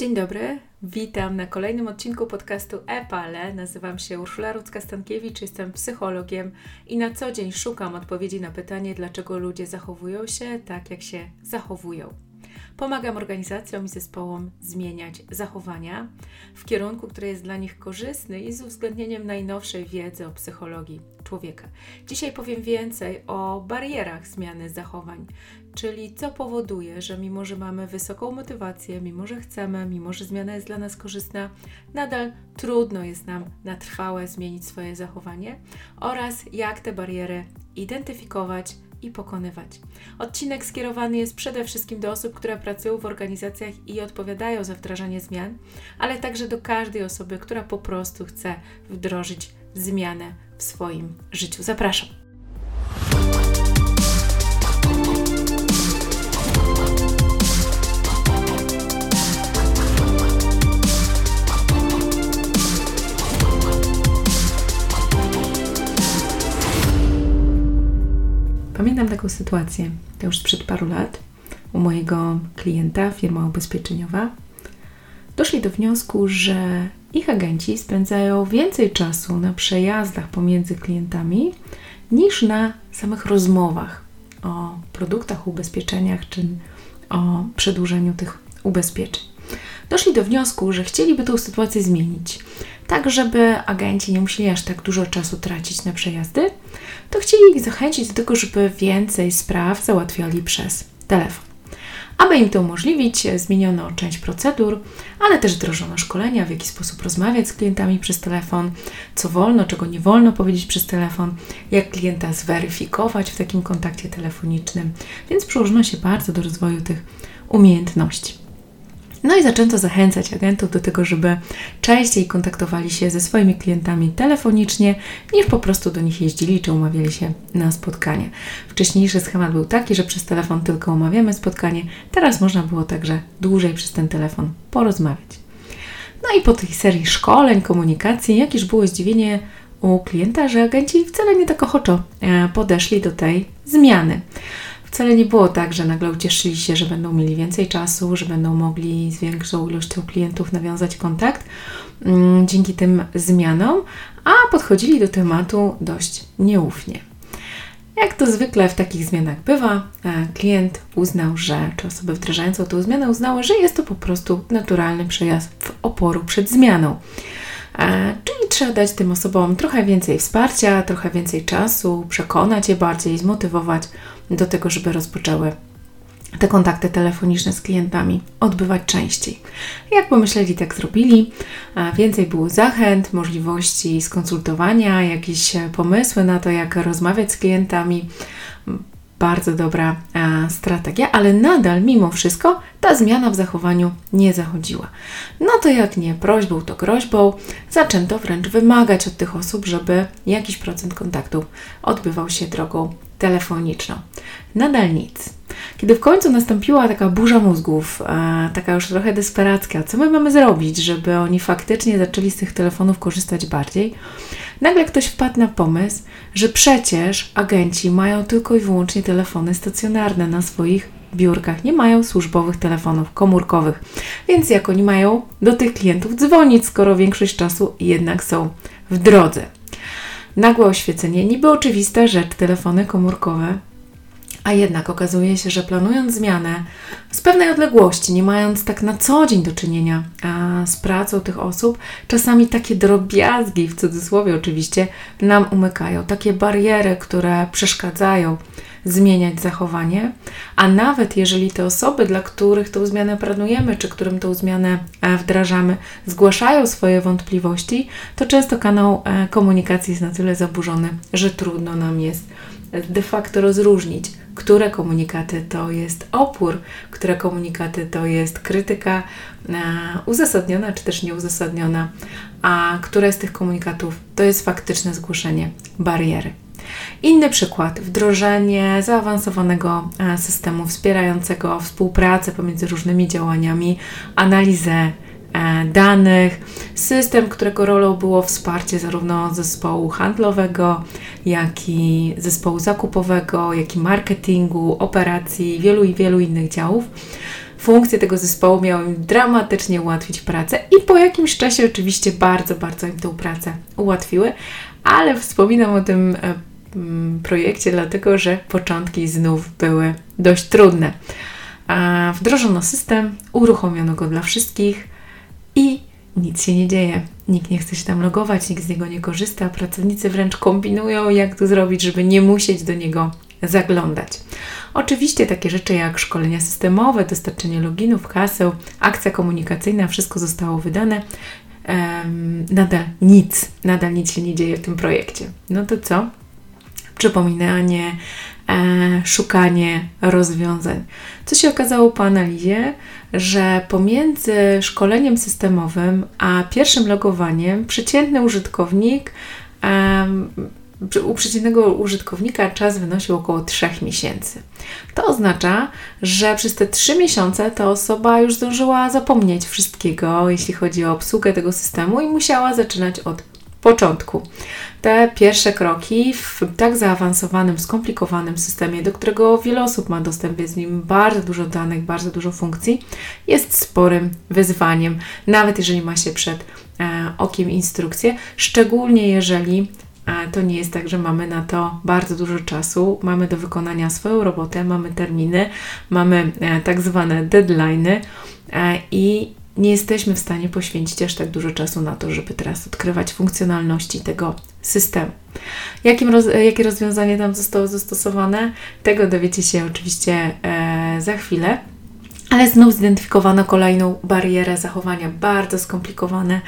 Dzień dobry, witam na kolejnym odcinku podcastu Epale. Nazywam się Urszula Rudzka-Stankiewicz, jestem psychologiem i na co dzień szukam odpowiedzi na pytanie, dlaczego ludzie zachowują się tak, jak się zachowują. Pomagam organizacjom i zespołom zmieniać zachowania w kierunku, który jest dla nich korzystny i z uwzględnieniem najnowszej wiedzy o psychologii człowieka. Dzisiaj powiem więcej o barierach zmiany zachowań, czyli co powoduje, że mimo, że mamy wysoką motywację, mimo, że chcemy, mimo, że zmiana jest dla nas korzystna, nadal trudno jest nam na trwałe zmienić swoje zachowanie oraz jak te bariery identyfikować, i pokonywać. Odcinek skierowany jest przede wszystkim do osób, które pracują w organizacjach i odpowiadają za wdrażanie zmian, ale także do każdej osoby, która po prostu chce wdrożyć zmianę w swoim życiu. Zapraszam. Pamiętam taką sytuację, to już sprzed paru lat, u mojego klienta, firma ubezpieczeniowa. Doszli do wniosku, że ich agenci spędzają więcej czasu na przejazdach pomiędzy klientami niż na samych rozmowach o produktach, ubezpieczeniach czy o przedłużeniu tych ubezpieczeń. Doszli do wniosku, że chcieliby tą sytuację zmienić, tak żeby agenci nie musieli aż tak dużo czasu tracić na przejazdy, to chcieli ich zachęcić do tego, żeby więcej spraw załatwiali przez telefon. Aby im to umożliwić, zmieniono część procedur, ale też wdrożono szkolenia, w jaki sposób rozmawiać z klientami przez telefon, co wolno, czego nie wolno powiedzieć przez telefon, jak klienta zweryfikować w takim kontakcie telefonicznym, więc przyłożono się bardzo do rozwoju tych umiejętności. No i zaczęto zachęcać agentów do tego, żeby częściej kontaktowali się ze swoimi klientami telefonicznie, niż po prostu do nich jeździli czy umawiali się na spotkanie. Wcześniejszy schemat był taki, że przez telefon tylko umawiamy spotkanie, teraz można było także dłużej przez ten telefon porozmawiać. No i po tej serii szkoleń, komunikacji, jakież było zdziwienie u klienta, że agenci wcale nie tak ochoczo e, podeszli do tej zmiany. Wcale nie było tak, że nagle ucieszyli się, że będą mieli więcej czasu, że będą mogli z większą ilością klientów nawiązać kontakt mm, dzięki tym zmianom, a podchodzili do tematu dość nieufnie. Jak to zwykle w takich zmianach bywa, e, klient uznał, że, czy osoby wdrażające tę zmianę uznały, że jest to po prostu naturalny przejazd oporu przed zmianą. E, czyli trzeba dać tym osobom trochę więcej wsparcia, trochę więcej czasu, przekonać je bardziej, zmotywować do tego, żeby rozpoczęły te kontakty telefoniczne z klientami odbywać częściej. Jak pomyśleli, tak zrobili. E, więcej było zachęt, możliwości skonsultowania, jakieś pomysły na to, jak rozmawiać z klientami bardzo dobra e, strategia, ale nadal mimo wszystko ta zmiana w zachowaniu nie zachodziła. No to jak nie prośbą, to groźbą zaczęto wręcz wymagać od tych osób, żeby jakiś procent kontaktów odbywał się drogą telefoniczną. Nadal nic. Kiedy w końcu nastąpiła taka burza mózgów, e, taka już trochę desperacka, co my mamy zrobić, żeby oni faktycznie zaczęli z tych telefonów korzystać bardziej, nagle ktoś wpadł na pomysł, że przecież agenci mają tylko i wyłącznie telefony stacjonarne na swoich biurkach, nie mają służbowych telefonów komórkowych, więc jak oni mają do tych klientów dzwonić, skoro większość czasu jednak są w drodze. Nagłe oświecenie, niby oczywista rzecz, telefony komórkowe a jednak okazuje się, że planując zmianę z pewnej odległości, nie mając tak na co dzień do czynienia z pracą tych osób, czasami takie drobiazgi, w cudzysłowie oczywiście, nam umykają. Takie bariery, które przeszkadzają zmieniać zachowanie, a nawet jeżeli te osoby, dla których tą zmianę planujemy, czy którym tą zmianę e, wdrażamy, zgłaszają swoje wątpliwości, to często kanał e, komunikacji jest na tyle zaburzony, że trudno nam jest de facto rozróżnić, które komunikaty to jest opór, które komunikaty to jest krytyka e, uzasadniona czy też nieuzasadniona, a które z tych komunikatów to jest faktyczne zgłoszenie bariery. Inny przykład, wdrożenie zaawansowanego e, systemu wspierającego współpracę pomiędzy różnymi działaniami, analizę E, danych, system, którego rolą było wsparcie zarówno zespołu handlowego, jak i zespołu zakupowego, jak i marketingu, operacji, wielu i wielu innych działów. funkcje tego zespołu miały im dramatycznie ułatwić pracę i po jakimś czasie oczywiście bardzo, bardzo im tą pracę ułatwiły, ale wspominam o tym e, projekcie, dlatego że początki znów były dość trudne. Wdrożono system, uruchomiono go dla wszystkich i nic się nie dzieje. Nikt nie chce się tam logować, nikt z niego nie korzysta, pracownicy wręcz kombinują, jak to zrobić, żeby nie musieć do niego zaglądać. Oczywiście takie rzeczy jak szkolenia systemowe, dostarczenie loginów, haseł, akcja komunikacyjna, wszystko zostało wydane. Um, nadal nic, nadal nic się nie dzieje w tym projekcie. No to co? Przypominanie, e, szukanie rozwiązań. Co się okazało po analizie, że pomiędzy szkoleniem systemowym a pierwszym logowaniem przeciętny użytkownik u przeciętnego użytkownika czas wynosił około 3 miesięcy. To oznacza, że przez te 3 miesiące ta osoba już zdążyła zapomnieć wszystkiego, jeśli chodzi o obsługę tego systemu i musiała zaczynać od początku. Te pierwsze kroki w tak zaawansowanym, skomplikowanym systemie, do którego wiele osób ma dostęp, jest w nim bardzo dużo danych, bardzo dużo funkcji, jest sporym wyzwaniem, nawet jeżeli ma się przed e, okiem instrukcję, szczególnie jeżeli to nie jest tak, że mamy na to bardzo dużo czasu, mamy do wykonania swoją robotę, mamy terminy, mamy e, tak zwane deadlines e, i nie jesteśmy w stanie poświęcić aż tak dużo czasu na to, żeby teraz odkrywać funkcjonalności tego systemu. Jakim roz, jakie rozwiązanie tam zostało zastosowane? Tego dowiecie się oczywiście e, za chwilę. Ale znów zidentyfikowano kolejną barierę zachowania, bardzo skomplikowane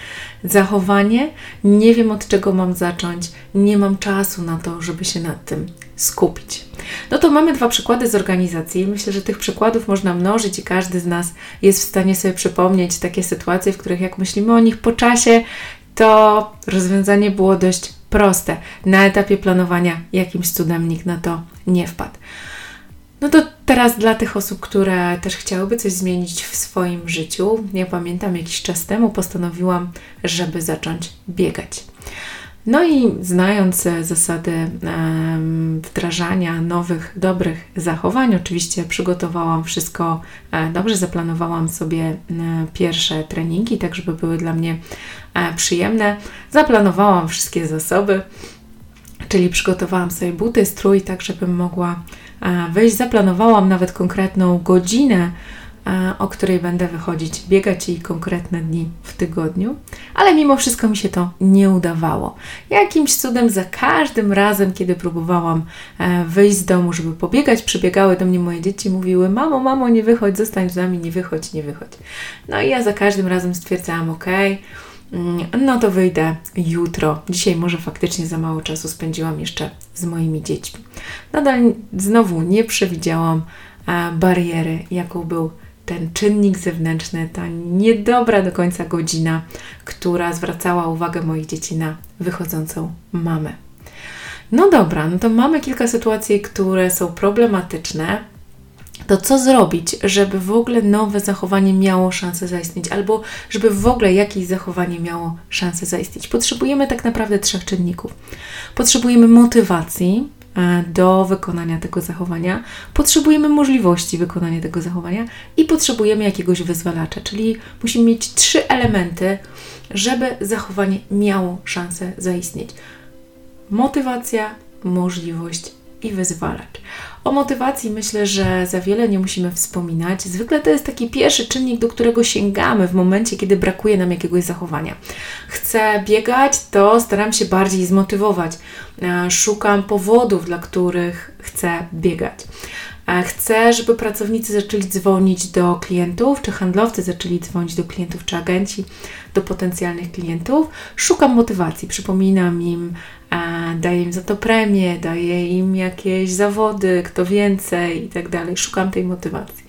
zachowanie. Nie wiem od czego mam zacząć, nie mam czasu na to, żeby się nad tym skupić. No to mamy dwa przykłady z organizacji. Myślę, że tych przykładów można mnożyć i każdy z nas jest w stanie sobie przypomnieć takie sytuacje, w których jak myślimy o nich po czasie, to rozwiązanie było dość proste. Na etapie planowania jakimś cudem nikt na to nie wpadł. No to teraz dla tych osób, które też chciałyby coś zmienić w swoim życiu, ja pamiętam jakiś czas temu postanowiłam, żeby zacząć biegać. No i znając zasady wdrażania nowych, dobrych zachowań, oczywiście przygotowałam wszystko e, dobrze, zaplanowałam sobie e, pierwsze treningi, tak żeby były dla mnie e, przyjemne. Zaplanowałam wszystkie zasoby, czyli przygotowałam sobie buty, strój, tak żebym mogła wyjść. Zaplanowałam nawet konkretną godzinę, o której będę wychodzić, biegać i konkretne dni w tygodniu, ale mimo wszystko mi się to nie udawało. Jakimś cudem za każdym razem, kiedy próbowałam e, wyjść z domu, żeby pobiegać, przybiegały do mnie moje dzieci, mówiły: Mamo, mamo, nie wychodź, zostań z nami, nie wychodź, nie wychodź. No i ja za każdym razem stwierdzałam: OK Mm, no to wyjdę jutro. Dzisiaj może faktycznie za mało czasu spędziłam jeszcze z moimi dziećmi. Nadal znowu nie przewidziałam e, bariery, jaką był ten czynnik zewnętrzny, ta niedobra do końca godzina, która zwracała uwagę moich dzieci na wychodzącą mamę. No dobra, no to mamy kilka sytuacji, które są problematyczne, to co zrobić, żeby w ogóle nowe zachowanie miało szansę zaistnieć, albo żeby w ogóle jakieś zachowanie miało szansę zaistnieć? Potrzebujemy tak naprawdę trzech czynników. Potrzebujemy motywacji do wykonania tego zachowania, potrzebujemy możliwości wykonania tego zachowania i potrzebujemy jakiegoś wyzwalacza, czyli musimy mieć trzy elementy, żeby zachowanie miało szansę zaistnieć. Motywacja, możliwość i wyzwalacz. O motywacji myślę, że za wiele nie musimy wspominać. Zwykle to jest taki pierwszy czynnik, do którego sięgamy w momencie, kiedy brakuje nam jakiegoś zachowania. Chcę biegać, to staram się bardziej zmotywować. E, szukam powodów, dla których chcę biegać. Chcę, żeby pracownicy zaczęli dzwonić do klientów, czy handlowcy zaczęli dzwonić do klientów, czy agenci do potencjalnych klientów. Szukam motywacji, przypominam im, daję im za to premię, daję im jakieś zawody, kto więcej i tak dalej. Szukam tej motywacji.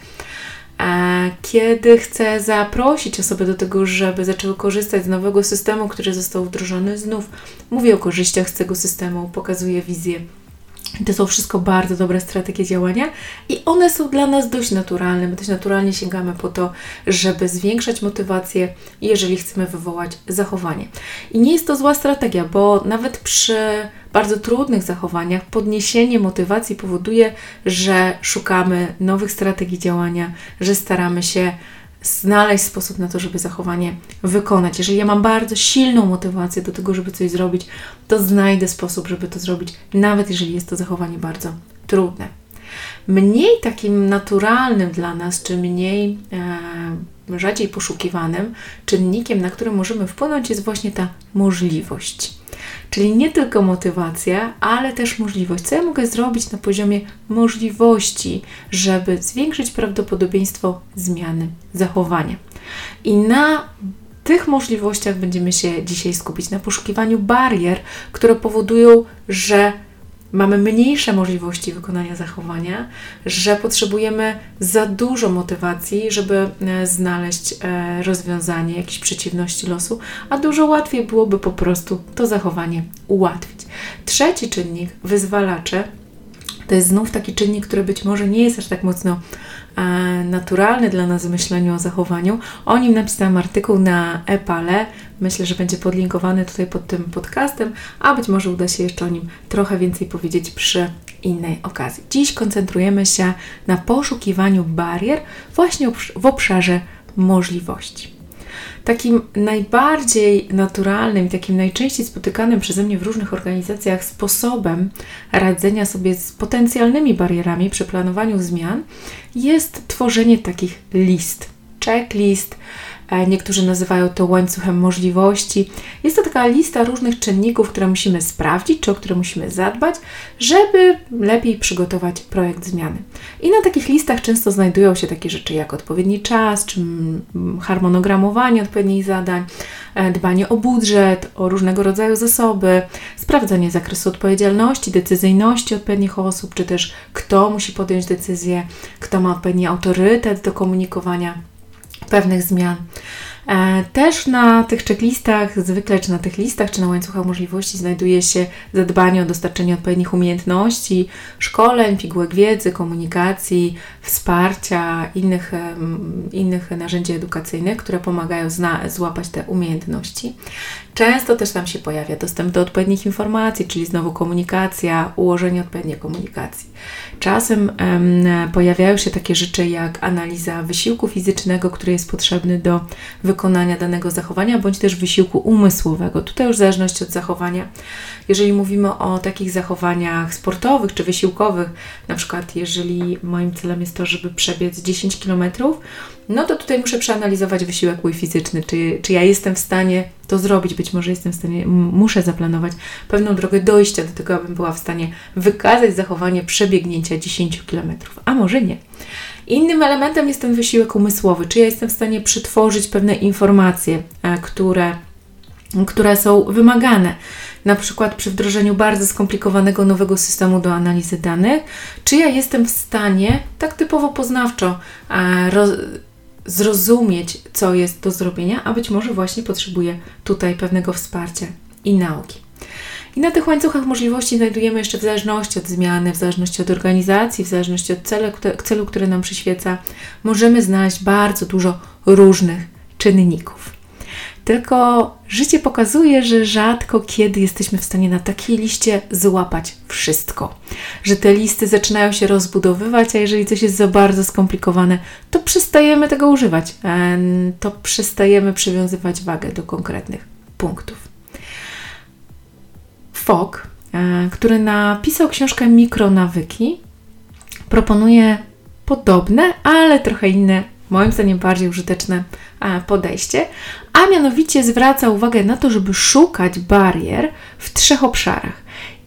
Kiedy chcę zaprosić osoby do tego, żeby zaczęły korzystać z nowego systemu, który został wdrożony, znów mówię o korzyściach z tego systemu, pokazuję wizję To są wszystko bardzo dobre strategie działania i one są dla nas dość naturalne. My też naturalnie sięgamy po to, żeby zwiększać motywację, jeżeli chcemy wywołać zachowanie. I nie jest to zła strategia, bo nawet przy bardzo trudnych zachowaniach podniesienie motywacji powoduje, że szukamy nowych strategii działania, że staramy się znaleźć sposób na to, żeby zachowanie wykonać. Jeżeli ja mam bardzo silną motywację do tego, żeby coś zrobić, to znajdę sposób, żeby to zrobić, nawet jeżeli jest to zachowanie bardzo trudne. Mniej takim naturalnym dla nas, czy mniej e, rzadziej poszukiwanym czynnikiem, na który możemy wpłynąć, jest właśnie ta możliwość. Czyli nie tylko motywacja, ale też możliwość. Co ja mogę zrobić na poziomie możliwości, żeby zwiększyć prawdopodobieństwo zmiany zachowania. I na tych możliwościach będziemy się dzisiaj skupić, na poszukiwaniu barier, które powodują, że mamy mniejsze możliwości wykonania zachowania, że potrzebujemy za dużo motywacji, żeby e, znaleźć e, rozwiązanie jakiejś przeciwności losu, a dużo łatwiej byłoby po prostu to zachowanie ułatwić. Trzeci czynnik, wyzwalacze, to jest znów taki czynnik, który być może nie jest aż tak mocno e, naturalny dla nas w myśleniu o zachowaniu. O nim napisałam artykuł na Epale. Myślę, że będzie podlinkowany tutaj pod tym podcastem, a być może uda się jeszcze o nim trochę więcej powiedzieć przy innej okazji. Dziś koncentrujemy się na poszukiwaniu barier właśnie w obszarze możliwości. Takim najbardziej naturalnym takim najczęściej spotykanym przeze mnie w różnych organizacjach sposobem radzenia sobie z potencjalnymi barierami przy planowaniu zmian jest tworzenie takich list, checklist, niektórzy nazywają to łańcuchem możliwości. Jest to taka lista różnych czynników, które musimy sprawdzić, czy o które musimy zadbać, żeby lepiej przygotować projekt zmiany. I na takich listach często znajdują się takie rzeczy jak odpowiedni czas, czy harmonogramowanie odpowiednich zadań, e, dbanie o budżet, o różnego rodzaju zasoby, sprawdzanie zakresu odpowiedzialności, decyzyjności odpowiednich osób, czy też kto musi podjąć decyzję, kto ma odpowiedni autorytet do komunikowania pewnych zmian. E, też na tych checklistach, zwykle czy na tych listach, czy na łańcuchach możliwości znajduje się zadbanie o dostarczenie odpowiednich umiejętności, szkoleń, pigułek wiedzy, komunikacji, wsparcia, innych, innych narzędzi edukacyjnych, które pomagają zna, złapać te umiejętności. Często też tam się pojawia dostęp do odpowiednich informacji, czyli znowu komunikacja, ułożenie odpowiedniej komunikacji. Czasem um, pojawiają się takie rzeczy jak analiza wysiłku fizycznego, który jest potrzebny do wykonania danego zachowania, bądź też wysiłku umysłowego. Tutaj już w zależności od zachowania. Jeżeli mówimy o takich zachowaniach sportowych czy wysiłkowych, na przykład jeżeli moim celem jest to, żeby przebiec 10 km, no to tutaj muszę przeanalizować wysiłek mój fizyczny, czy, czy ja jestem w stanie to zrobić, być może jestem w stanie, muszę zaplanować pewną drogę dojścia do tego, abym była w stanie wykazać zachowanie przebiegnięcia 10 km, a może nie. Innym elementem jest ten wysiłek umysłowy, czy ja jestem w stanie przytworzyć pewne informacje, e, które, które są wymagane na przykład przy wdrożeniu bardzo skomplikowanego nowego systemu do analizy danych, czy ja jestem w stanie tak typowo poznawczo e, roz, zrozumieć, co jest do zrobienia, a być może właśnie potrzebuję tutaj pewnego wsparcia i nauki. I na tych łańcuchach możliwości znajdujemy jeszcze w zależności od zmiany, w zależności od organizacji, w zależności od celu, celu który nam przyświeca, możemy znaleźć bardzo dużo różnych czynników. Tylko życie pokazuje, że rzadko kiedy jesteśmy w stanie na takiej liście złapać wszystko. Że te listy zaczynają się rozbudowywać, a jeżeli coś jest za bardzo skomplikowane, to przestajemy tego używać. To przestajemy przywiązywać wagę do konkretnych punktów. Fogg, e, który napisał książkę Mikronawyki, proponuje podobne, ale trochę inne moim zdaniem bardziej użyteczne e, podejście, a mianowicie zwraca uwagę na to, żeby szukać barier w trzech obszarach.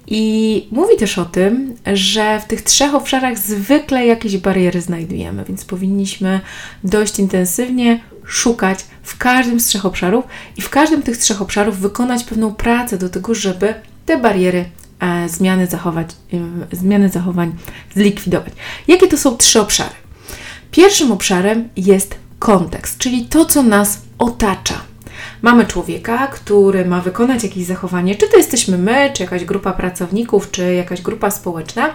I mówi też o tym, że w tych trzech obszarach zwykle jakieś bariery znajdujemy, więc powinniśmy dość intensywnie szukać w każdym z trzech obszarów i w każdym tych trzech obszarów wykonać pewną pracę do tego, żeby te bariery e, zmiany, zachować, e, zmiany zachowań zlikwidować. Jakie to są trzy obszary? Pierwszym obszarem jest kontekst, czyli to, co nas otacza. Mamy człowieka, który ma wykonać jakieś zachowanie, czy to jesteśmy my, czy jakaś grupa pracowników, czy jakaś grupa społeczna.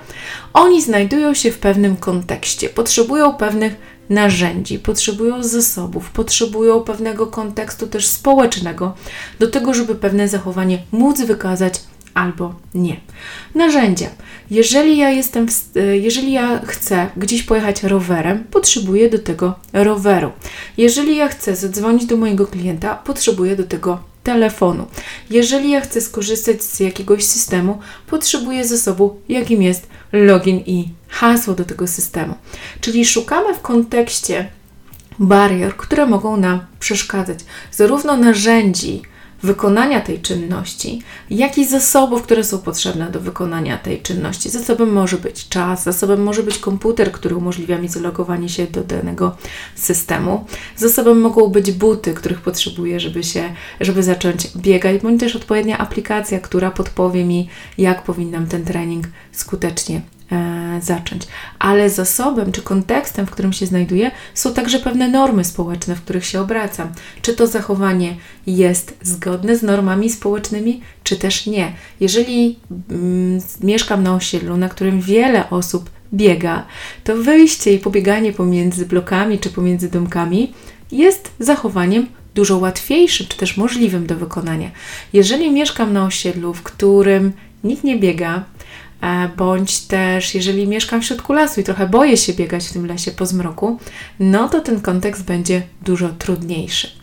Oni znajdują się w pewnym kontekście, potrzebują pewnych narzędzi, potrzebują zasobów, potrzebują pewnego kontekstu też społecznego do tego, żeby pewne zachowanie móc wykazać albo nie. Narzędzia. Jeżeli ja jestem, w, e, jeżeli ja chcę gdzieś pojechać rowerem, potrzebuję do tego roweru. Jeżeli ja chcę zadzwonić do mojego klienta, potrzebuję do tego telefonu. Jeżeli ja chcę skorzystać z jakiegoś systemu, potrzebuję zasobu, jakim jest login i hasło do tego systemu. Czyli szukamy w kontekście barier, które mogą nam przeszkadzać, zarówno narzędzi, wykonania tej czynności, jak i zasobów, które są potrzebne do wykonania tej czynności. Zasobem może być czas, zasobem może być komputer, który umożliwia mi zalogowanie się do danego systemu. Zasobem mogą być buty, których potrzebuję, żeby się, żeby zacząć biegać, bądź też odpowiednia aplikacja, która podpowie mi, jak powinnam ten trening skutecznie E, zacząć. Ale zasobem czy kontekstem, w którym się znajduję, są także pewne normy społeczne, w których się obracam. Czy to zachowanie jest zgodne z normami społecznymi, czy też nie. Jeżeli mm, mieszkam na osiedlu, na którym wiele osób biega, to wyjście i pobieganie pomiędzy blokami czy pomiędzy domkami jest zachowaniem dużo łatwiejszym, czy też możliwym do wykonania. Jeżeli mieszkam na osiedlu, w którym nikt nie biega, bądź też jeżeli mieszkam w środku lasu i trochę boję się biegać w tym lesie po zmroku, no to ten kontekst będzie dużo trudniejszy.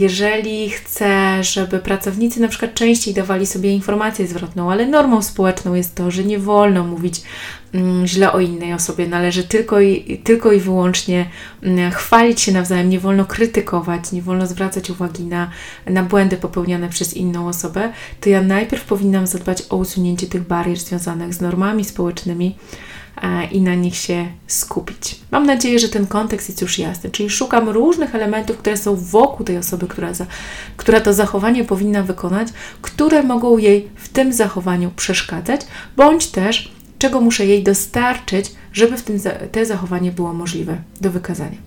Jeżeli chcę, żeby pracownicy na przykład częściej dawali sobie informację zwrotną, ale normą społeczną jest to, że nie wolno mówić mm, źle o innej osobie, należy tylko i, tylko i wyłącznie mm, chwalić się nawzajem, nie wolno krytykować, nie wolno zwracać uwagi na, na błędy popełniane przez inną osobę, to ja najpierw powinnam zadbać o usunięcie tych barier związanych z normami społecznymi, i na nich się skupić. Mam nadzieję, że ten kontekst jest już jasny, czyli szukam różnych elementów, które są wokół tej osoby, która, za, która to zachowanie powinna wykonać, które mogą jej w tym zachowaniu przeszkadzać, bądź też czego muszę jej dostarczyć, żeby w tym te zachowanie było możliwe do wykazania.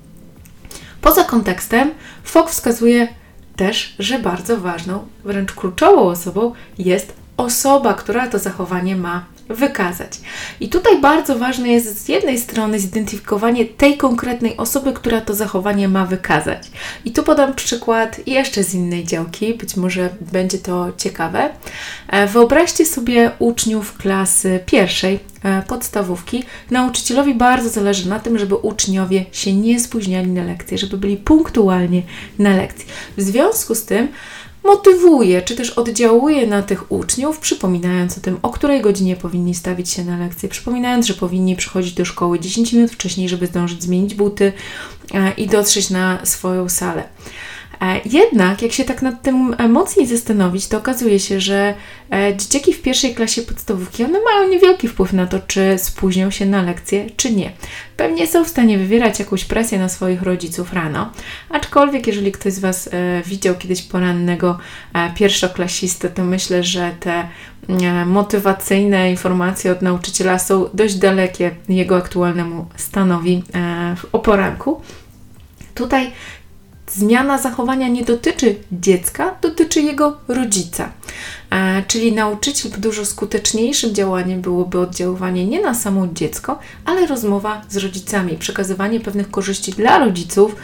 Poza kontekstem, FOK wskazuje też, że bardzo ważną, wręcz kluczową osobą jest osoba, która to zachowanie ma wykazać. I tutaj bardzo ważne jest z jednej strony zidentyfikowanie tej konkretnej osoby, która to zachowanie ma wykazać. I tu podam przykład jeszcze z innej działki, być może będzie to ciekawe. E, wyobraźcie sobie uczniów klasy pierwszej e, podstawówki. Nauczycielowi bardzo zależy na tym, żeby uczniowie się nie spóźniali na lekcje, żeby byli punktualnie na lekcji. W związku z tym motywuje, czy też oddziałuje na tych uczniów, przypominając o tym, o której godzinie powinni stawić się na lekcję, przypominając, że powinni przychodzić do szkoły 10 minut wcześniej, żeby zdążyć zmienić buty e, i dotrzeć na swoją salę. E, jednak, jak się tak nad tym mocniej zastanowić, to okazuje się, że e, dzieciaki w pierwszej klasie podstawówki, one mają niewielki wpływ na to, czy spóźnią się na lekcje, czy nie. Pewnie są w stanie wywierać jakąś presję na swoich rodziców rano, aczkolwiek jeżeli ktoś z Was e, widział kiedyś porannego pierwszoklasistę, to myślę, że te motywacyjne informacje od nauczyciela są dość dalekie jego aktualnemu stanowi o poranku. Tutaj Zmiana zachowania nie dotyczy dziecka, dotyczy jego rodzica. E, czyli nauczyciel dużo skuteczniejszym działaniem byłoby oddziaływanie nie na samo dziecko, ale rozmowa z rodzicami, przekazywanie pewnych korzyści dla rodziców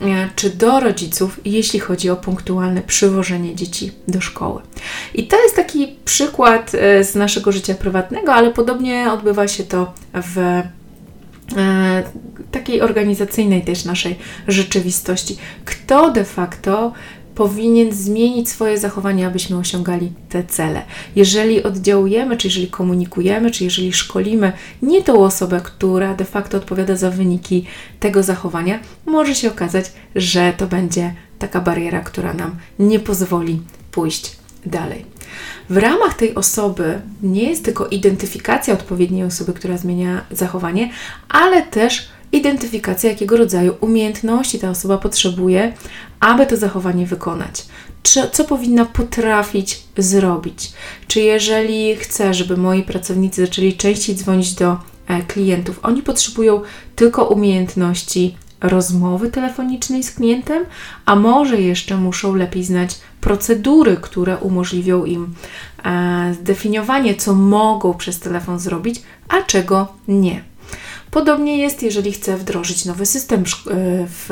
e, czy do rodziców, jeśli chodzi o punktualne przywożenie dzieci do szkoły. I to jest taki przykład e, z naszego życia prywatnego, ale podobnie odbywa się to w takiej organizacyjnej też naszej rzeczywistości. Kto de facto powinien zmienić swoje zachowanie, abyśmy osiągali te cele. Jeżeli oddziałujemy, czy jeżeli komunikujemy, czy jeżeli szkolimy nie tą osobę, która de facto odpowiada za wyniki tego zachowania, może się okazać, że to będzie taka bariera, która nam nie pozwoli pójść dalej. W ramach tej osoby nie jest tylko identyfikacja odpowiedniej osoby, która zmienia zachowanie, ale też identyfikacja, jakiego rodzaju umiejętności ta osoba potrzebuje, aby to zachowanie wykonać. Co powinna potrafić zrobić? Czy jeżeli chcę, żeby moi pracownicy zaczęli częściej dzwonić do e, klientów, oni potrzebują tylko umiejętności rozmowy telefonicznej z klientem, a może jeszcze muszą lepiej znać procedury, które umożliwią im e, zdefiniowanie, co mogą przez telefon zrobić, a czego nie. Podobnie jest, jeżeli chcę wdrożyć nowy system e, w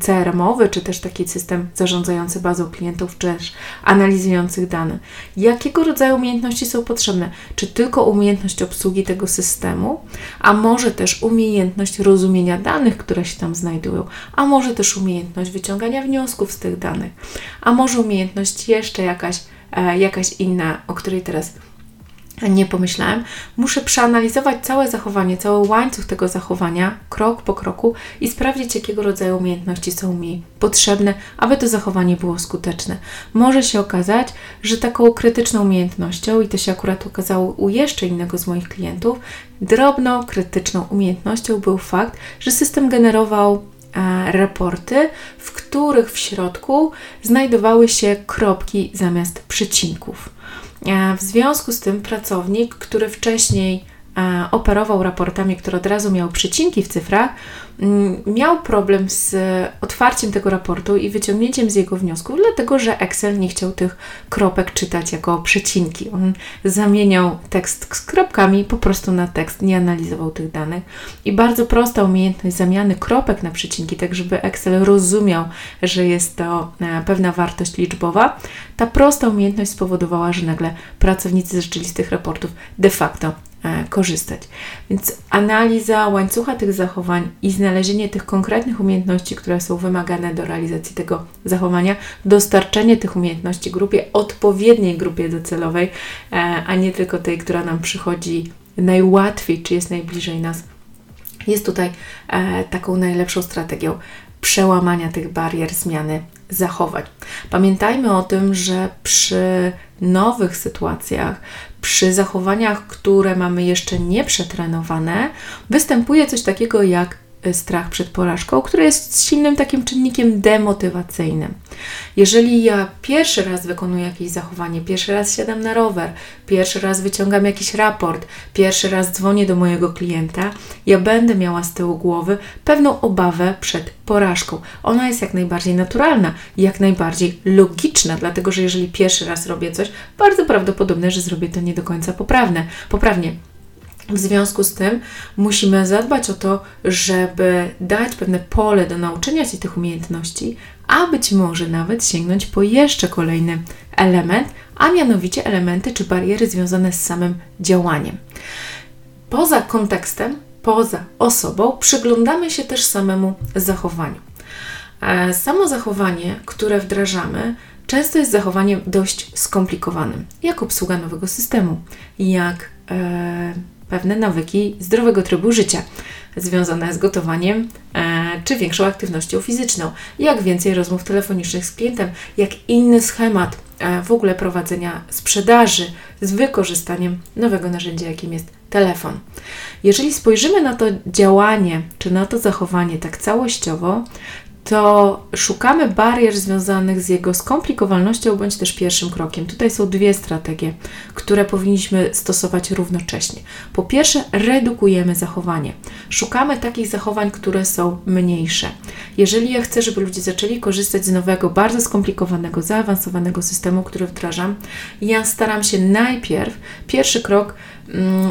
CRM-owy, czy też taki system zarządzający bazą klientów, czy też analizujących dane. Jakiego rodzaju umiejętności są potrzebne? Czy tylko umiejętność obsługi tego systemu, a może też umiejętność rozumienia danych, które się tam znajdują, a może też umiejętność wyciągania wniosków z tych danych, a może umiejętność jeszcze jakaś, e, jakaś inna, o której teraz nie pomyślałem, muszę przeanalizować całe zachowanie, cały łańcuch tego zachowania, krok po kroku i sprawdzić, jakiego rodzaju umiejętności są mi potrzebne, aby to zachowanie było skuteczne. Może się okazać, że taką krytyczną umiejętnością, i to się akurat okazało u jeszcze innego z moich klientów, drobną krytyczną umiejętnością był fakt, że system generował e, raporty, w których w środku znajdowały się kropki zamiast przecinków. E, w związku z tym pracownik, który wcześniej operował raportami, które od razu miały przecinki w cyfrach, Mm, miał problem z otwarciem tego raportu i wyciągnięciem z jego wniosków, dlatego że Excel nie chciał tych kropek czytać jako przecinki. On zamieniał tekst z kropkami po prostu na tekst, nie analizował tych danych. I bardzo prosta umiejętność zamiany kropek na przecinki, tak żeby Excel rozumiał, że jest to e, pewna wartość liczbowa, ta prosta umiejętność spowodowała, że nagle pracownicy z tych raportów de facto korzystać. Więc analiza łańcucha tych zachowań i znalezienie tych konkretnych umiejętności, które są wymagane do realizacji tego zachowania, dostarczenie tych umiejętności grupie, odpowiedniej grupie docelowej, e, a nie tylko tej, która nam przychodzi najłatwiej, czy jest najbliżej nas, jest tutaj e, taką najlepszą strategią przełamania tych barier, zmiany zachowań. Pamiętajmy o tym, że przy nowych sytuacjach, przy zachowaniach, które mamy jeszcze nie przetrenowane, występuje coś takiego jak strach przed porażką, który jest silnym takim czynnikiem demotywacyjnym. Jeżeli ja pierwszy raz wykonuję jakieś zachowanie, pierwszy raz siadam na rower, pierwszy raz wyciągam jakiś raport, pierwszy raz dzwonię do mojego klienta, ja będę miała z tyłu głowy pewną obawę przed porażką. Ona jest jak najbardziej naturalna, jak najbardziej logiczna, dlatego że jeżeli pierwszy raz robię coś, bardzo prawdopodobne, że zrobię to nie do końca poprawne, poprawnie. W związku z tym musimy zadbać o to, żeby dać pewne pole do nauczenia się tych umiejętności, a być może nawet sięgnąć po jeszcze kolejny element, a mianowicie elementy czy bariery związane z samym działaniem. Poza kontekstem, poza osobą, przyglądamy się też samemu zachowaniu. E, samo zachowanie, które wdrażamy, często jest zachowaniem dość skomplikowanym, jak obsługa nowego systemu, jak e, pewne nawyki zdrowego trybu życia związane z gotowaniem e, czy większą aktywnością fizyczną, jak więcej rozmów telefonicznych z klientem, jak inny schemat e, w ogóle prowadzenia sprzedaży z wykorzystaniem nowego narzędzia, jakim jest telefon. Jeżeli spojrzymy na to działanie czy na to zachowanie tak całościowo, to szukamy barier związanych z jego skomplikowalnością bądź też pierwszym krokiem. Tutaj są dwie strategie, które powinniśmy stosować równocześnie. Po pierwsze, redukujemy zachowanie. Szukamy takich zachowań, które są mniejsze. Jeżeli ja chcę, żeby ludzie zaczęli korzystać z nowego, bardzo skomplikowanego, zaawansowanego systemu, który wdrażam, ja staram się najpierw, pierwszy krok,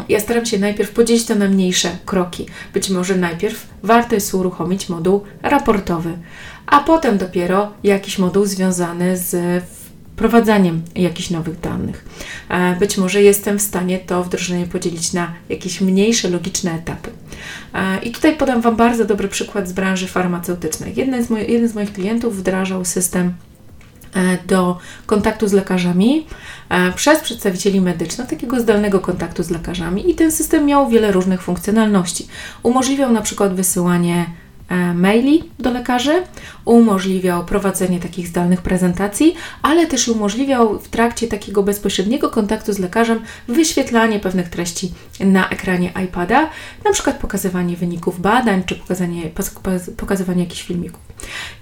ja staram się najpierw podzielić to na mniejsze kroki. Być może najpierw warto jest uruchomić moduł raportowy, a potem dopiero jakiś moduł związany z wprowadzaniem jakichś nowych danych. E, być może jestem w stanie to wdrożenie podzielić na jakieś mniejsze, logiczne etapy. E, I tutaj podam Wam bardzo dobry przykład z branży farmaceutycznej. Jeden z, moj, jeden z moich klientów wdrażał system do kontaktu z lekarzami przez przedstawicieli medycznych, takiego zdalnego kontaktu z lekarzami i ten system miał wiele różnych funkcjonalności. Umożliwiał na przykład wysyłanie E, maili do lekarzy, umożliwiał prowadzenie takich zdalnych prezentacji, ale też umożliwiał w trakcie takiego bezpośredniego kontaktu z lekarzem wyświetlanie pewnych treści na ekranie iPada, na przykład pokazywanie wyników badań czy pokazanie, pokazywanie jakichś filmików.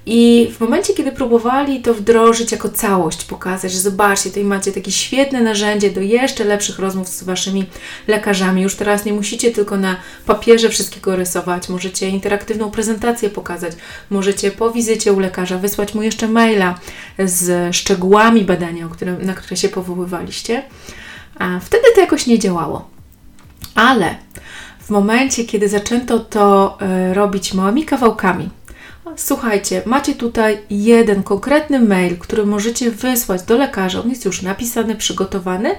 I w momencie, kiedy próbowali to wdrożyć jako całość, pokazać, że zobaczcie, tutaj macie takie świetne narzędzie do jeszcze lepszych rozmów z Waszymi lekarzami. Już teraz nie musicie tylko na papierze wszystkiego rysować, możecie interaktywną prezentację pokazać, możecie po wizycie u lekarza wysłać mu jeszcze maila z szczegółami badania, na które się powoływaliście. A wtedy to jakoś nie działało. Ale w momencie, kiedy zaczęto to y, robić małymi kawałkami, Słuchajcie, macie tutaj jeden konkretny mail, który możecie wysłać do lekarza. On jest już napisany, przygotowany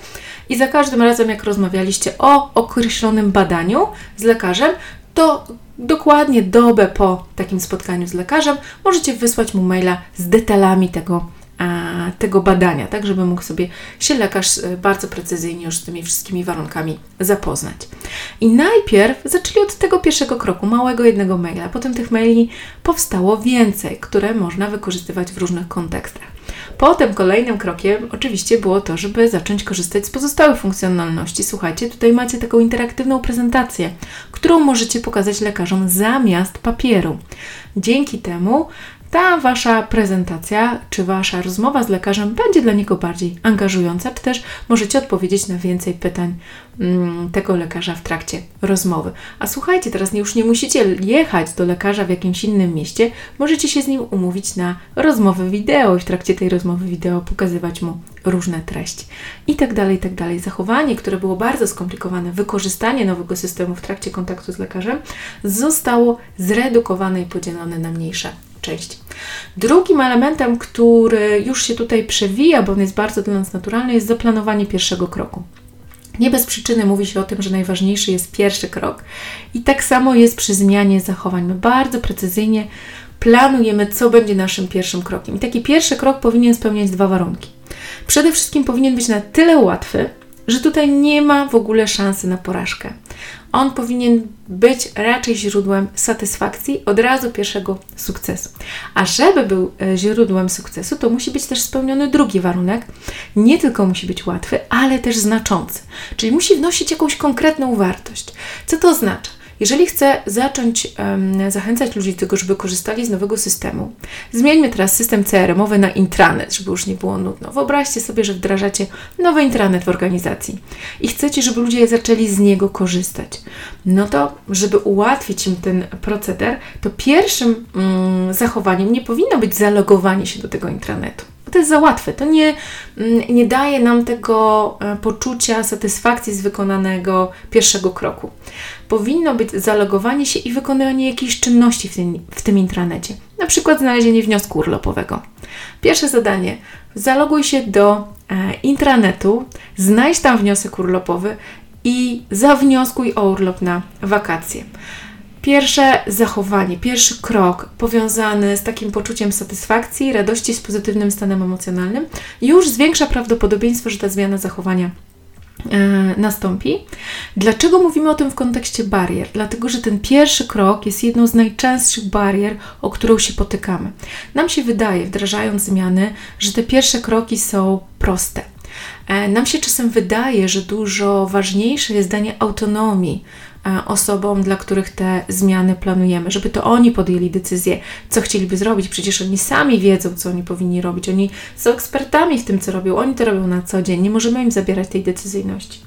i za każdym razem, jak rozmawialiście o określonym badaniu z lekarzem, to dokładnie dobę po takim spotkaniu z lekarzem możecie wysłać mu maila z detalami tego tego badania, tak żeby mógł sobie się lekarz e, bardzo precyzyjnie już z tymi wszystkimi warunkami zapoznać. I najpierw zaczęli od tego pierwszego kroku, małego jednego maila, potem tych maili powstało więcej, które można wykorzystywać w różnych kontekstach. Potem kolejnym krokiem oczywiście było to, żeby zacząć korzystać z pozostałych funkcjonalności. Słuchajcie, tutaj macie taką interaktywną prezentację, którą możecie pokazać lekarzom zamiast papieru. Dzięki temu ta Wasza prezentacja czy Wasza rozmowa z lekarzem będzie dla niego bardziej angażująca, czy też możecie odpowiedzieć na więcej pytań mm, tego lekarza w trakcie rozmowy. A słuchajcie, teraz już nie musicie jechać do lekarza w jakimś innym mieście, możecie się z nim umówić na rozmowę wideo i w trakcie tej rozmowy wideo pokazywać mu różne treści i tak dalej, tak dalej. Zachowanie, które było bardzo skomplikowane, wykorzystanie nowego systemu w trakcie kontaktu z lekarzem zostało zredukowane i podzielone na mniejsze części. Drugim elementem, który już się tutaj przewija, bo on jest bardzo dla nas naturalny, jest zaplanowanie pierwszego kroku. Nie bez przyczyny mówi się o tym, że najważniejszy jest pierwszy krok. I tak samo jest przy zmianie zachowań. My bardzo precyzyjnie planujemy, co będzie naszym pierwszym krokiem. I taki pierwszy krok powinien spełniać dwa warunki. Przede wszystkim powinien być na tyle łatwy, że tutaj nie ma w ogóle szansy na porażkę on powinien być raczej źródłem satysfakcji od razu pierwszego sukcesu. A żeby był e, źródłem sukcesu, to musi być też spełniony drugi warunek. Nie tylko musi być łatwy, ale też znaczący. Czyli musi wnosić jakąś konkretną wartość. Co to oznacza? Jeżeli chcę zacząć um, zachęcać ludzi do tego, żeby korzystali z nowego systemu, zmieńmy teraz system CRM-owy na intranet, żeby już nie było nudno. Wyobraźcie sobie, że wdrażacie nowy intranet w organizacji i chcecie, żeby ludzie zaczęli z niego korzystać. No to, żeby ułatwić im ten proceder, to pierwszym um, zachowaniem nie powinno być zalogowanie się do tego intranetu to jest za łatwe. To nie, mm, nie daje nam tego e, poczucia satysfakcji z wykonanego pierwszego kroku. Powinno być zalogowanie się i wykonywanie jakiejś czynności w tym, w tym intranecie. Na przykład znalezienie wniosku urlopowego. Pierwsze zadanie. Zaloguj się do e, intranetu, znajdź tam wniosek urlopowy i zawnioskuj o urlop na wakacje. Pierwsze zachowanie, pierwszy krok powiązany z takim poczuciem satysfakcji, radości, z pozytywnym stanem emocjonalnym, już zwiększa prawdopodobieństwo, że ta zmiana zachowania e, nastąpi. Dlaczego mówimy o tym w kontekście barier? Dlatego, że ten pierwszy krok jest jedną z najczęstszych barier, o którą się potykamy. Nam się wydaje, wdrażając zmiany, że te pierwsze kroki są proste. E, nam się czasem wydaje, że dużo ważniejsze jest danie autonomii osobom, dla których te zmiany planujemy, żeby to oni podjęli decyzję, co chcieliby zrobić. Przecież oni sami wiedzą, co oni powinni robić. Oni są ekspertami w tym, co robią. Oni to robią na co dzień. Nie możemy im zabierać tej decyzyjności.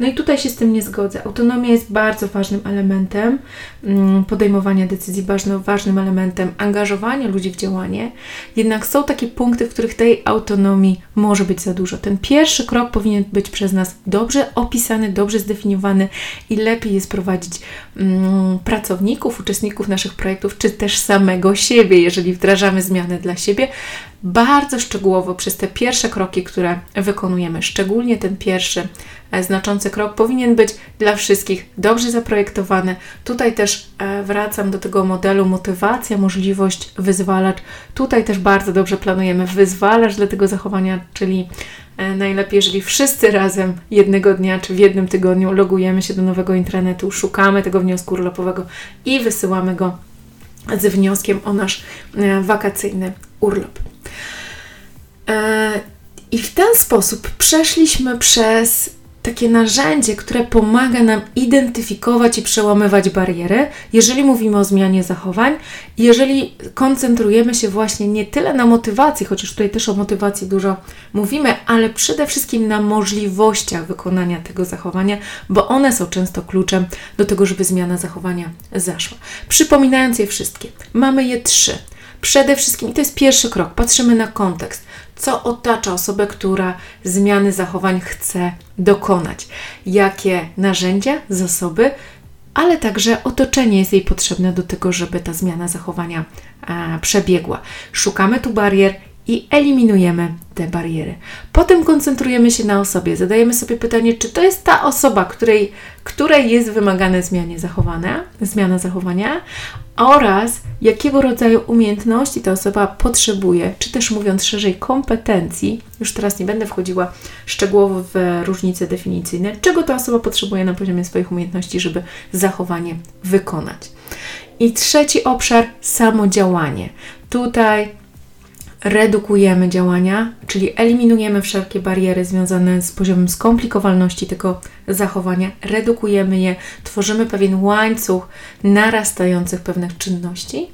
No i tutaj się z tym nie zgodzę. Autonomia jest bardzo ważnym elementem mm, podejmowania decyzji, ważnym, ważnym elementem angażowania ludzi w działanie. Jednak są takie punkty, w których tej autonomii może być za dużo. Ten pierwszy krok powinien być przez nas dobrze opisany, dobrze zdefiniowany i lepiej jest prowadzić mm, pracowników, uczestników naszych projektów, czy też samego siebie, jeżeli wdrażamy zmiany dla siebie, bardzo szczegółowo przez te pierwsze kroki, które wykonujemy. Szczególnie ten pierwszy e, znaczący krok powinien być dla wszystkich dobrze zaprojektowany. Tutaj też e, wracam do tego modelu motywacja, możliwość, wyzwalacz. Tutaj też bardzo dobrze planujemy wyzwalacz dla tego zachowania, czyli e, najlepiej, jeżeli wszyscy razem jednego dnia czy w jednym tygodniu logujemy się do nowego intranetu, szukamy tego wniosku urlopowego i wysyłamy go z wnioskiem o nasz wakacyjny urlop. E, I w ten sposób przeszliśmy przez takie narzędzie, które pomaga nam identyfikować i przełamywać bariery, jeżeli mówimy o zmianie zachowań, jeżeli koncentrujemy się właśnie nie tyle na motywacji, chociaż tutaj też o motywacji dużo mówimy, ale przede wszystkim na możliwościach wykonania tego zachowania, bo one są często kluczem do tego, żeby zmiana zachowania zaszła. Przypominając je wszystkie, mamy je trzy. Przede wszystkim, i to jest pierwszy krok, patrzymy na kontekst co otacza osobę, która zmiany zachowań chce dokonać, jakie narzędzia, zasoby, ale także otoczenie jest jej potrzebne do tego, żeby ta zmiana zachowania a, przebiegła. Szukamy tu barier i eliminujemy te bariery. Potem koncentrujemy się na osobie, zadajemy sobie pytanie, czy to jest ta osoba, której, której jest wymagane zmianie zachowania, zmiana zachowania oraz jakiego rodzaju umiejętności ta osoba potrzebuje, czy też mówiąc szerzej, kompetencji. Już teraz nie będę wchodziła szczegółowo w różnice definicyjne, czego ta osoba potrzebuje na poziomie swoich umiejętności, żeby zachowanie wykonać. I trzeci obszar samodziałanie. Tutaj redukujemy działania, czyli eliminujemy wszelkie bariery związane z poziomem skomplikowalności tego zachowania, redukujemy je, tworzymy pewien łańcuch narastających pewnych czynności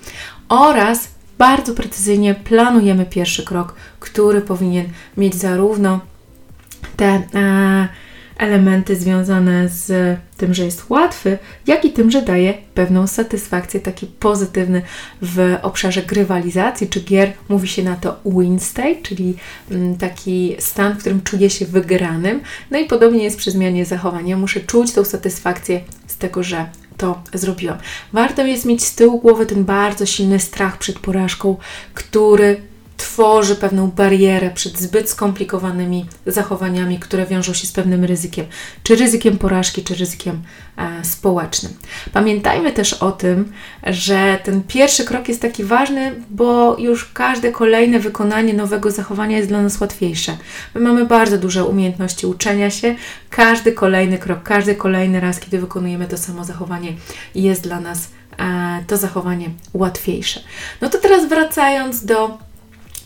oraz bardzo precyzyjnie planujemy pierwszy krok, który powinien mieć zarówno te. E, elementy związane z tym, że jest łatwy, jak i tym, że daje pewną satysfakcję, taki pozytywny w obszarze grywalizacji czy gier. Mówi się na to win state, czyli mm, taki stan, w którym czuję się wygranym. No i podobnie jest przy zmianie zachowania. Muszę czuć tą satysfakcję z tego, że to zrobiłam. Warto jest mieć z tyłu głowy ten bardzo silny strach przed porażką, który tworzy pewną barierę przed zbyt skomplikowanymi zachowaniami, które wiążą się z pewnym ryzykiem, czy ryzykiem porażki, czy ryzykiem e, społecznym. Pamiętajmy też o tym, że ten pierwszy krok jest taki ważny, bo już każde kolejne wykonanie nowego zachowania jest dla nas łatwiejsze. My mamy bardzo duże umiejętności uczenia się, każdy kolejny krok, każdy kolejny raz, kiedy wykonujemy to samo zachowanie, jest dla nas e, to zachowanie łatwiejsze. No to teraz wracając do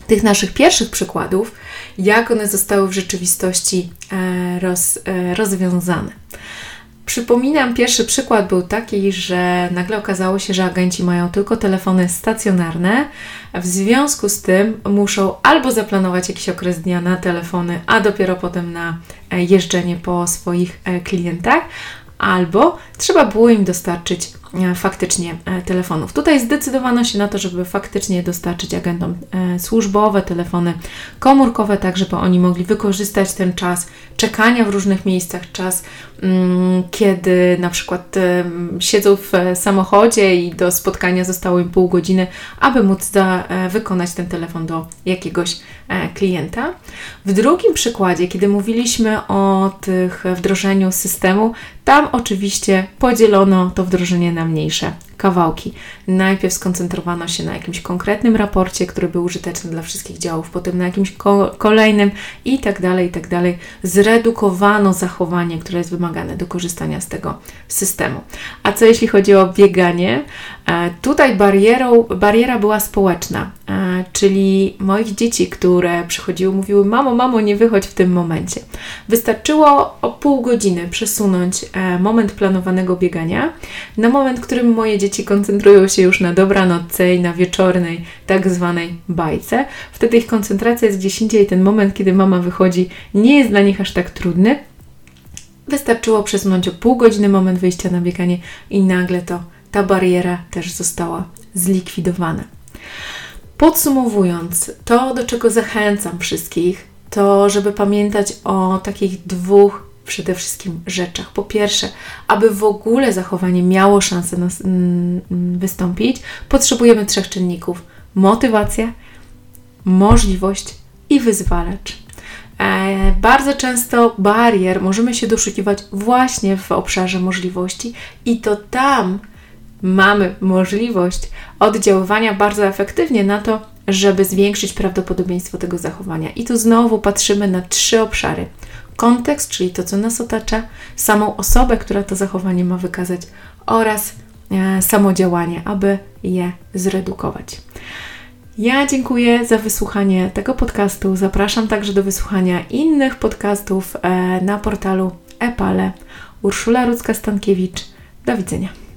tych naszych pierwszych przykładów, jak one zostały w rzeczywistości e, roz, e, rozwiązane. Przypominam, pierwszy przykład był taki, że nagle okazało się, że agenci mają tylko telefony stacjonarne, w związku z tym muszą albo zaplanować jakiś okres dnia na telefony, a dopiero potem na e, jeżdżenie po swoich klientach, albo trzeba było im dostarczyć faktycznie e, telefonów. Tutaj zdecydowano się na to, żeby faktycznie dostarczyć agentom e, służbowe telefony komórkowe, tak żeby oni mogli wykorzystać ten czas czekania w różnych miejscach, czas mm, kiedy na przykład siedzą w samochodzie i do spotkania zostało im pół godziny, aby móc wykonać ten telefon do jakiegoś klienta. W drugim przykładzie, kiedy mówiliśmy o tych wdrożeniu systemu, tam oczywiście podzielono to wdrożenie na mniejsze kawałki. Najpierw skoncentrowano się na jakimś konkretnym raporcie, który był użyteczny dla wszystkich działów, potem na jakimś ko kolejnym i tak dalej, i tak dalej. Zredukowano zachowanie, które jest wymagane do korzystania z tego systemu. A co jeśli chodzi o bieganie? E, tutaj barierą, bariera była społeczna, e, czyli moich dzieci, które przychodziły, mówiły: Mamo, mamo, nie wychodź w tym momencie. Wystarczyło o pół godziny przesunąć e, moment planowanego biegania na moment, w którym moje dzieci koncentrują się już na dobranocce i na wieczornej, tak zwanej bajce. Wtedy ich koncentracja jest gdzieś indziej. Ten moment, kiedy mama wychodzi, nie jest dla nich aż tak trudny. Wystarczyło przesunąć o pół godziny moment wyjścia na bieganie i nagle to ta bariera też została zlikwidowana. Podsumowując, to do czego zachęcam wszystkich, to żeby pamiętać o takich dwóch przede wszystkim rzeczach. Po pierwsze, aby w ogóle zachowanie miało szansę nas, mm, wystąpić, potrzebujemy trzech czynników: motywacja, możliwość i wyzwalacz. E, bardzo często barier możemy się doszukiwać właśnie w obszarze możliwości, i to tam mamy możliwość oddziaływania bardzo efektywnie na to, żeby zwiększyć prawdopodobieństwo tego zachowania. I tu znowu patrzymy na trzy obszary: kontekst, czyli to, co nas otacza, samą osobę, która to zachowanie ma wykazać, oraz e, samo działanie, aby je zredukować. Ja dziękuję za wysłuchanie tego podcastu. Zapraszam także do wysłuchania innych podcastów e, na portalu Epale. Urszula Rudzka-Stankiewicz. Do widzenia.